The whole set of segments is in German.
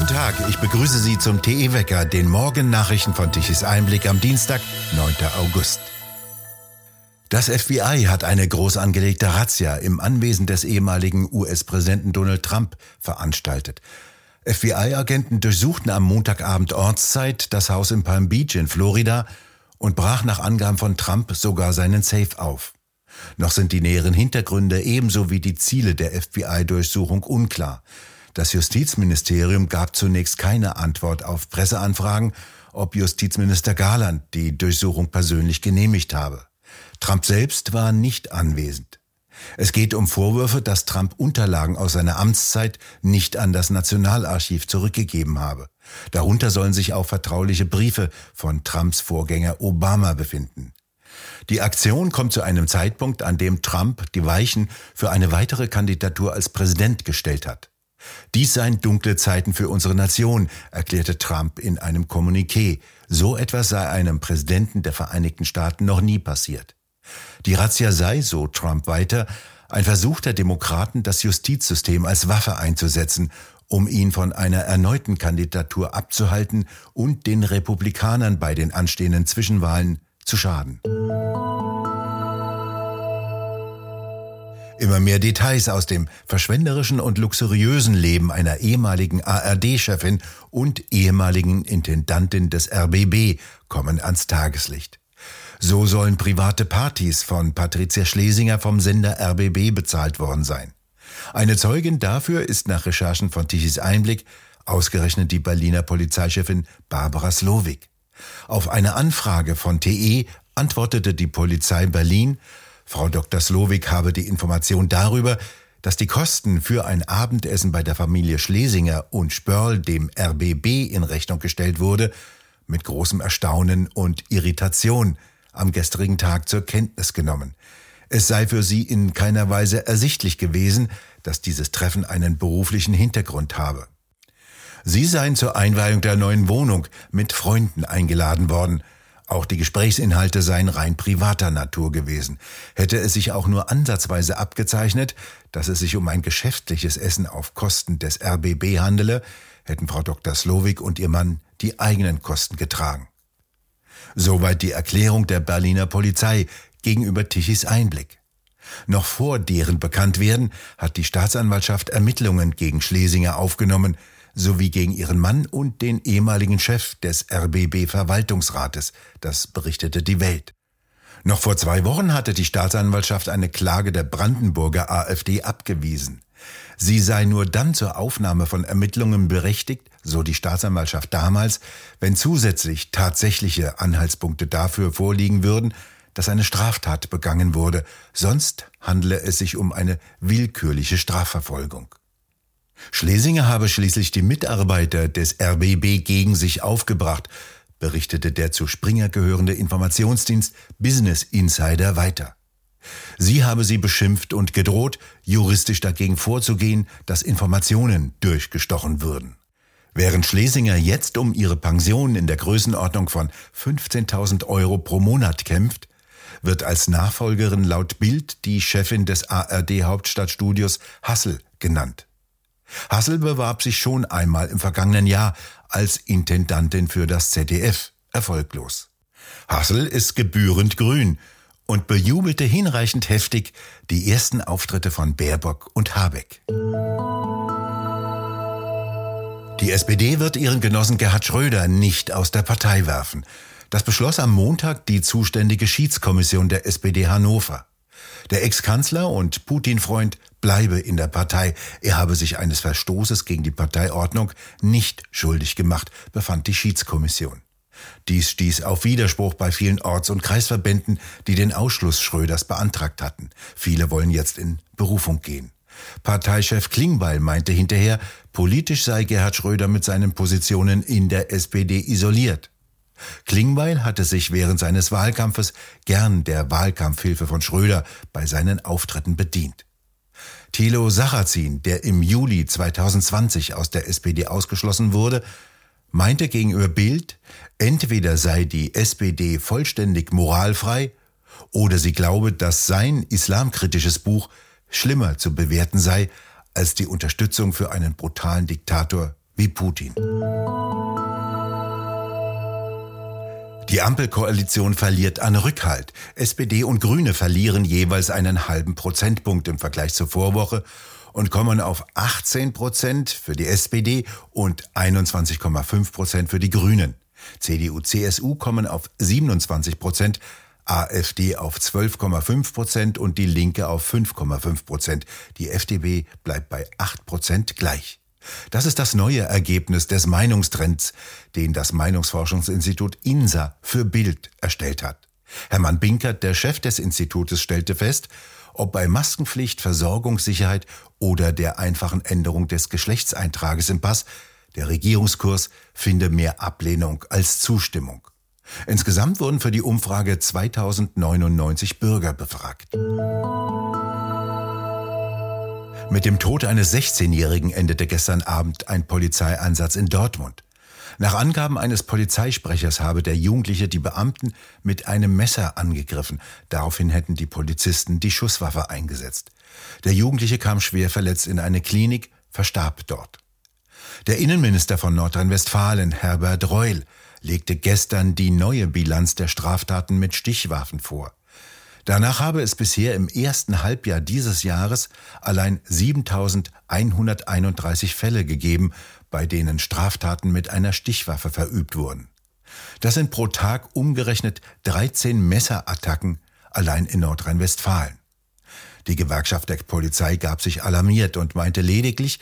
Guten Tag, ich begrüße Sie zum TE Wecker, den Morgennachrichten von Tichys Einblick am Dienstag, 9. August. Das FBI hat eine groß angelegte Razzia im Anwesen des ehemaligen US-Präsidenten Donald Trump veranstaltet. FBI-Agenten durchsuchten am Montagabend Ortszeit das Haus in Palm Beach in Florida und brach nach Angaben von Trump sogar seinen Safe auf. Noch sind die näheren Hintergründe ebenso wie die Ziele der FBI-Durchsuchung unklar. Das Justizministerium gab zunächst keine Antwort auf Presseanfragen, ob Justizminister Garland die Durchsuchung persönlich genehmigt habe. Trump selbst war nicht anwesend. Es geht um Vorwürfe, dass Trump Unterlagen aus seiner Amtszeit nicht an das Nationalarchiv zurückgegeben habe. Darunter sollen sich auch vertrauliche Briefe von Trumps Vorgänger Obama befinden. Die Aktion kommt zu einem Zeitpunkt, an dem Trump die Weichen für eine weitere Kandidatur als Präsident gestellt hat. Dies seien dunkle Zeiten für unsere Nation, erklärte Trump in einem Kommuniqué. So etwas sei einem Präsidenten der Vereinigten Staaten noch nie passiert. Die Razzia sei, so Trump weiter, ein Versuch der Demokraten, das Justizsystem als Waffe einzusetzen, um ihn von einer erneuten Kandidatur abzuhalten und den Republikanern bei den anstehenden Zwischenwahlen zu schaden. Immer mehr Details aus dem verschwenderischen und luxuriösen Leben einer ehemaligen ARD-Chefin und ehemaligen Intendantin des RBB kommen ans Tageslicht. So sollen private Partys von Patricia Schlesinger vom Sender RBB bezahlt worden sein. Eine Zeugin dafür ist nach Recherchen von Tichys Einblick ausgerechnet die Berliner Polizeichefin Barbara Slowik. Auf eine Anfrage von TE antwortete die Polizei Berlin, Frau Dr. Slowik habe die Information darüber, dass die Kosten für ein Abendessen bei der Familie Schlesinger und Spörl dem RBB in Rechnung gestellt wurde, mit großem Erstaunen und Irritation am gestrigen Tag zur Kenntnis genommen. Es sei für sie in keiner Weise ersichtlich gewesen, dass dieses Treffen einen beruflichen Hintergrund habe. Sie seien zur Einweihung der neuen Wohnung mit Freunden eingeladen worden, auch die Gesprächsinhalte seien rein privater Natur gewesen. Hätte es sich auch nur ansatzweise abgezeichnet, dass es sich um ein geschäftliches Essen auf Kosten des RBB handele, hätten Frau Dr. Slowik und ihr Mann die eigenen Kosten getragen. Soweit die Erklärung der Berliner Polizei gegenüber Tichys Einblick. Noch vor deren Bekanntwerden hat die Staatsanwaltschaft Ermittlungen gegen Schlesinger aufgenommen, sowie gegen ihren Mann und den ehemaligen Chef des RBB Verwaltungsrates, das berichtete die Welt. Noch vor zwei Wochen hatte die Staatsanwaltschaft eine Klage der Brandenburger AfD abgewiesen. Sie sei nur dann zur Aufnahme von Ermittlungen berechtigt, so die Staatsanwaltschaft damals, wenn zusätzlich tatsächliche Anhaltspunkte dafür vorliegen würden, dass eine Straftat begangen wurde, sonst handle es sich um eine willkürliche Strafverfolgung. Schlesinger habe schließlich die Mitarbeiter des RBB gegen sich aufgebracht, berichtete der zu Springer gehörende Informationsdienst Business Insider weiter. Sie habe sie beschimpft und gedroht, juristisch dagegen vorzugehen, dass Informationen durchgestochen würden. Während Schlesinger jetzt um ihre Pension in der Größenordnung von 15.000 Euro pro Monat kämpft, wird als Nachfolgerin laut Bild die Chefin des ARD Hauptstadtstudios Hassel genannt. Hassel bewarb sich schon einmal im vergangenen Jahr als Intendantin für das ZDF, erfolglos. Hassel ist gebührend grün und bejubelte hinreichend heftig die ersten Auftritte von Baerbock und Habeck. Die SPD wird ihren Genossen Gerhard Schröder nicht aus der Partei werfen. Das beschloss am Montag die zuständige Schiedskommission der SPD Hannover. Der Ex-Kanzler und Putin-Freund bleibe in der Partei. Er habe sich eines Verstoßes gegen die Parteiordnung nicht schuldig gemacht, befand die Schiedskommission. Dies stieß auf Widerspruch bei vielen Orts- und Kreisverbänden, die den Ausschluss Schröders beantragt hatten. Viele wollen jetzt in Berufung gehen. Parteichef Klingbeil meinte hinterher, politisch sei Gerhard Schröder mit seinen Positionen in der SPD isoliert. Klingbeil hatte sich während seines Wahlkampfes gern der Wahlkampfhilfe von Schröder bei seinen Auftritten bedient. Thilo Sarrazin, der im Juli 2020 aus der SPD ausgeschlossen wurde, meinte gegenüber Bild, entweder sei die SPD vollständig moralfrei oder sie glaube, dass sein islamkritisches Buch schlimmer zu bewerten sei als die Unterstützung für einen brutalen Diktator wie Putin. Die Ampelkoalition verliert an Rückhalt. SPD und Grüne verlieren jeweils einen halben Prozentpunkt im Vergleich zur Vorwoche und kommen auf 18 Prozent für die SPD und 21,5 Prozent für die Grünen. CDU, CSU kommen auf 27 Prozent, AfD auf 12,5 Prozent und die Linke auf 5,5 Prozent. Die FDP bleibt bei 8 Prozent gleich. Das ist das neue Ergebnis des Meinungstrends, den das Meinungsforschungsinstitut INSA für Bild erstellt hat. Hermann Binkert, der Chef des Institutes, stellte fest, ob bei Maskenpflicht, Versorgungssicherheit oder der einfachen Änderung des Geschlechtseintrages im Pass, der Regierungskurs finde mehr Ablehnung als Zustimmung. Insgesamt wurden für die Umfrage 2099 Bürger befragt. Mit dem Tod eines 16-Jährigen endete gestern Abend ein Polizeieinsatz in Dortmund. Nach Angaben eines Polizeisprechers habe der Jugendliche die Beamten mit einem Messer angegriffen. Daraufhin hätten die Polizisten die Schusswaffe eingesetzt. Der Jugendliche kam schwer verletzt in eine Klinik, verstarb dort. Der Innenminister von Nordrhein-Westfalen, Herbert Reul, legte gestern die neue Bilanz der Straftaten mit Stichwaffen vor. Danach habe es bisher im ersten Halbjahr dieses Jahres allein 7131 Fälle gegeben, bei denen Straftaten mit einer Stichwaffe verübt wurden. Das sind pro Tag umgerechnet 13 Messerattacken allein in Nordrhein-Westfalen. Die Gewerkschaft der Polizei gab sich alarmiert und meinte lediglich,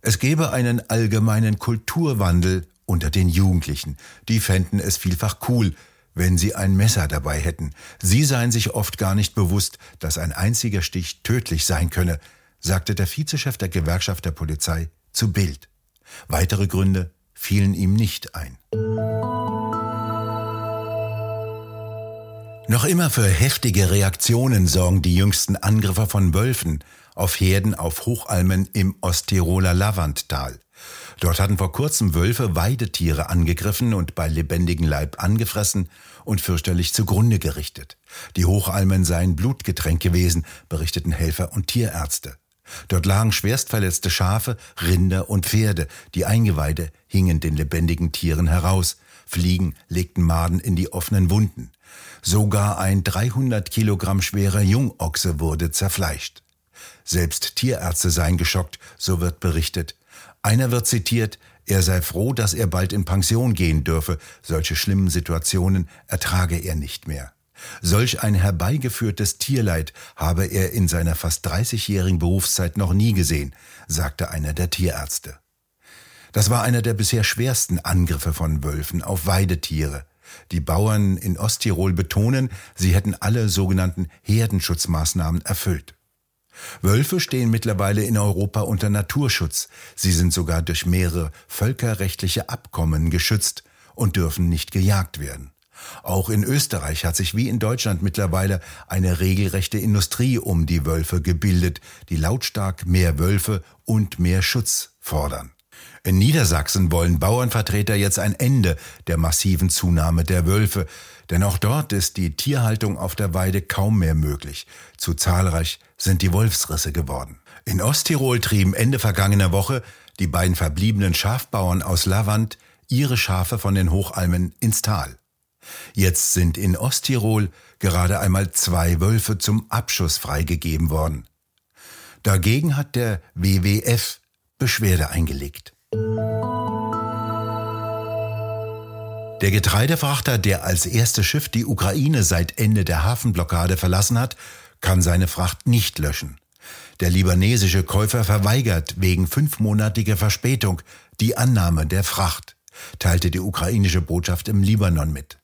es gebe einen allgemeinen Kulturwandel unter den Jugendlichen. Die fänden es vielfach cool, wenn sie ein Messer dabei hätten. Sie seien sich oft gar nicht bewusst, dass ein einziger Stich tödlich sein könne, sagte der Vizechef der Gewerkschaft der Polizei zu Bild. Weitere Gründe fielen ihm nicht ein. Noch immer für heftige Reaktionen sorgen die jüngsten Angriffe von Wölfen auf Herden auf Hochalmen im Osttiroler Lavandtal. Dort hatten vor kurzem Wölfe Weidetiere angegriffen und bei lebendigem Leib angefressen und fürchterlich zugrunde gerichtet. Die Hochalmen seien blutgetränkt gewesen, berichteten Helfer und Tierärzte. Dort lagen schwerstverletzte Schafe, Rinder und Pferde, die Eingeweide hingen den lebendigen Tieren heraus, Fliegen legten Maden in die offenen Wunden. Sogar ein 300 Kilogramm schwerer Jungochse wurde zerfleischt. Selbst Tierärzte seien geschockt, so wird berichtet. Einer wird zitiert, er sei froh, dass er bald in Pension gehen dürfe, solche schlimmen Situationen ertrage er nicht mehr. Solch ein herbeigeführtes Tierleid habe er in seiner fast 30-jährigen Berufszeit noch nie gesehen, sagte einer der Tierärzte. Das war einer der bisher schwersten Angriffe von Wölfen auf Weidetiere. Die Bauern in Osttirol betonen, sie hätten alle sogenannten Herdenschutzmaßnahmen erfüllt. Wölfe stehen mittlerweile in Europa unter Naturschutz. Sie sind sogar durch mehrere völkerrechtliche Abkommen geschützt und dürfen nicht gejagt werden. Auch in Österreich hat sich wie in Deutschland mittlerweile eine regelrechte Industrie um die Wölfe gebildet, die lautstark mehr Wölfe und mehr Schutz fordern. In Niedersachsen wollen Bauernvertreter jetzt ein Ende der massiven Zunahme der Wölfe, denn auch dort ist die Tierhaltung auf der Weide kaum mehr möglich. Zu zahlreich sind die Wolfsrisse geworden. In Osttirol trieben Ende vergangener Woche die beiden verbliebenen Schafbauern aus Lavand ihre Schafe von den Hochalmen ins Tal. Jetzt sind in Osttirol gerade einmal zwei Wölfe zum Abschuss freigegeben worden. Dagegen hat der WWF Beschwerde eingelegt. Der Getreidefrachter, der als erstes Schiff die Ukraine seit Ende der Hafenblockade verlassen hat, kann seine Fracht nicht löschen. Der libanesische Käufer verweigert wegen fünfmonatiger Verspätung die Annahme der Fracht, teilte die ukrainische Botschaft im Libanon mit.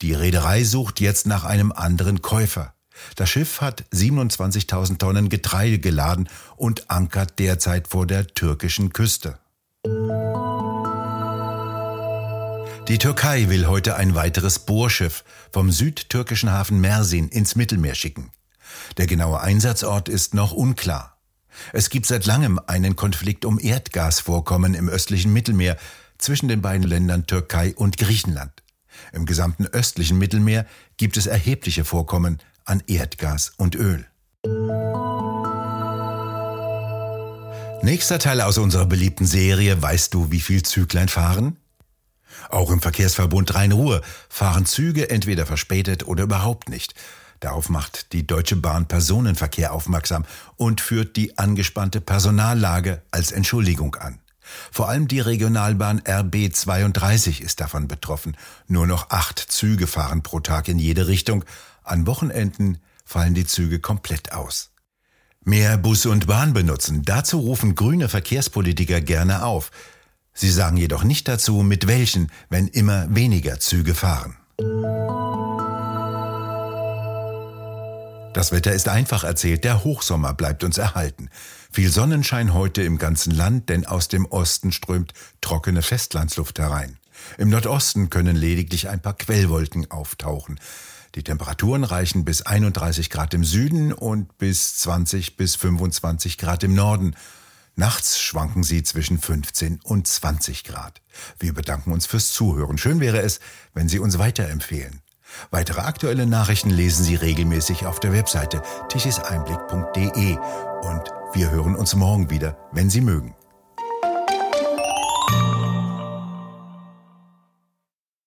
Die Reederei sucht jetzt nach einem anderen Käufer. Das Schiff hat 27.000 Tonnen Getreide geladen und ankert derzeit vor der türkischen Küste. Die Türkei will heute ein weiteres Bohrschiff vom südtürkischen Hafen Mersin ins Mittelmeer schicken. Der genaue Einsatzort ist noch unklar. Es gibt seit langem einen Konflikt um Erdgasvorkommen im östlichen Mittelmeer zwischen den beiden Ländern Türkei und Griechenland. Im gesamten östlichen Mittelmeer gibt es erhebliche Vorkommen an Erdgas und Öl. Nächster Teil aus unserer beliebten Serie Weißt du, wie viel Züglein fahren? Auch im Verkehrsverbund Rhein-Ruhr fahren Züge entweder verspätet oder überhaupt nicht. Darauf macht die Deutsche Bahn Personenverkehr aufmerksam und führt die angespannte Personallage als Entschuldigung an. Vor allem die Regionalbahn RB 32 ist davon betroffen. Nur noch acht Züge fahren pro Tag in jede Richtung. An Wochenenden fallen die Züge komplett aus. Mehr Bus und Bahn benutzen, dazu rufen grüne Verkehrspolitiker gerne auf. Sie sagen jedoch nicht dazu, mit welchen, wenn immer weniger Züge fahren. Das Wetter ist einfach erzählt, der Hochsommer bleibt uns erhalten. Viel Sonnenschein heute im ganzen Land, denn aus dem Osten strömt trockene Festlandsluft herein. Im Nordosten können lediglich ein paar Quellwolken auftauchen. Die Temperaturen reichen bis 31 Grad im Süden und bis 20 bis 25 Grad im Norden. Nachts schwanken sie zwischen 15 und 20 Grad. Wir bedanken uns fürs Zuhören. Schön wäre es, wenn Sie uns weiterempfehlen. Weitere aktuelle Nachrichten lesen Sie regelmäßig auf der Webseite tichiseinblick.de und wir hören uns morgen wieder, wenn Sie mögen.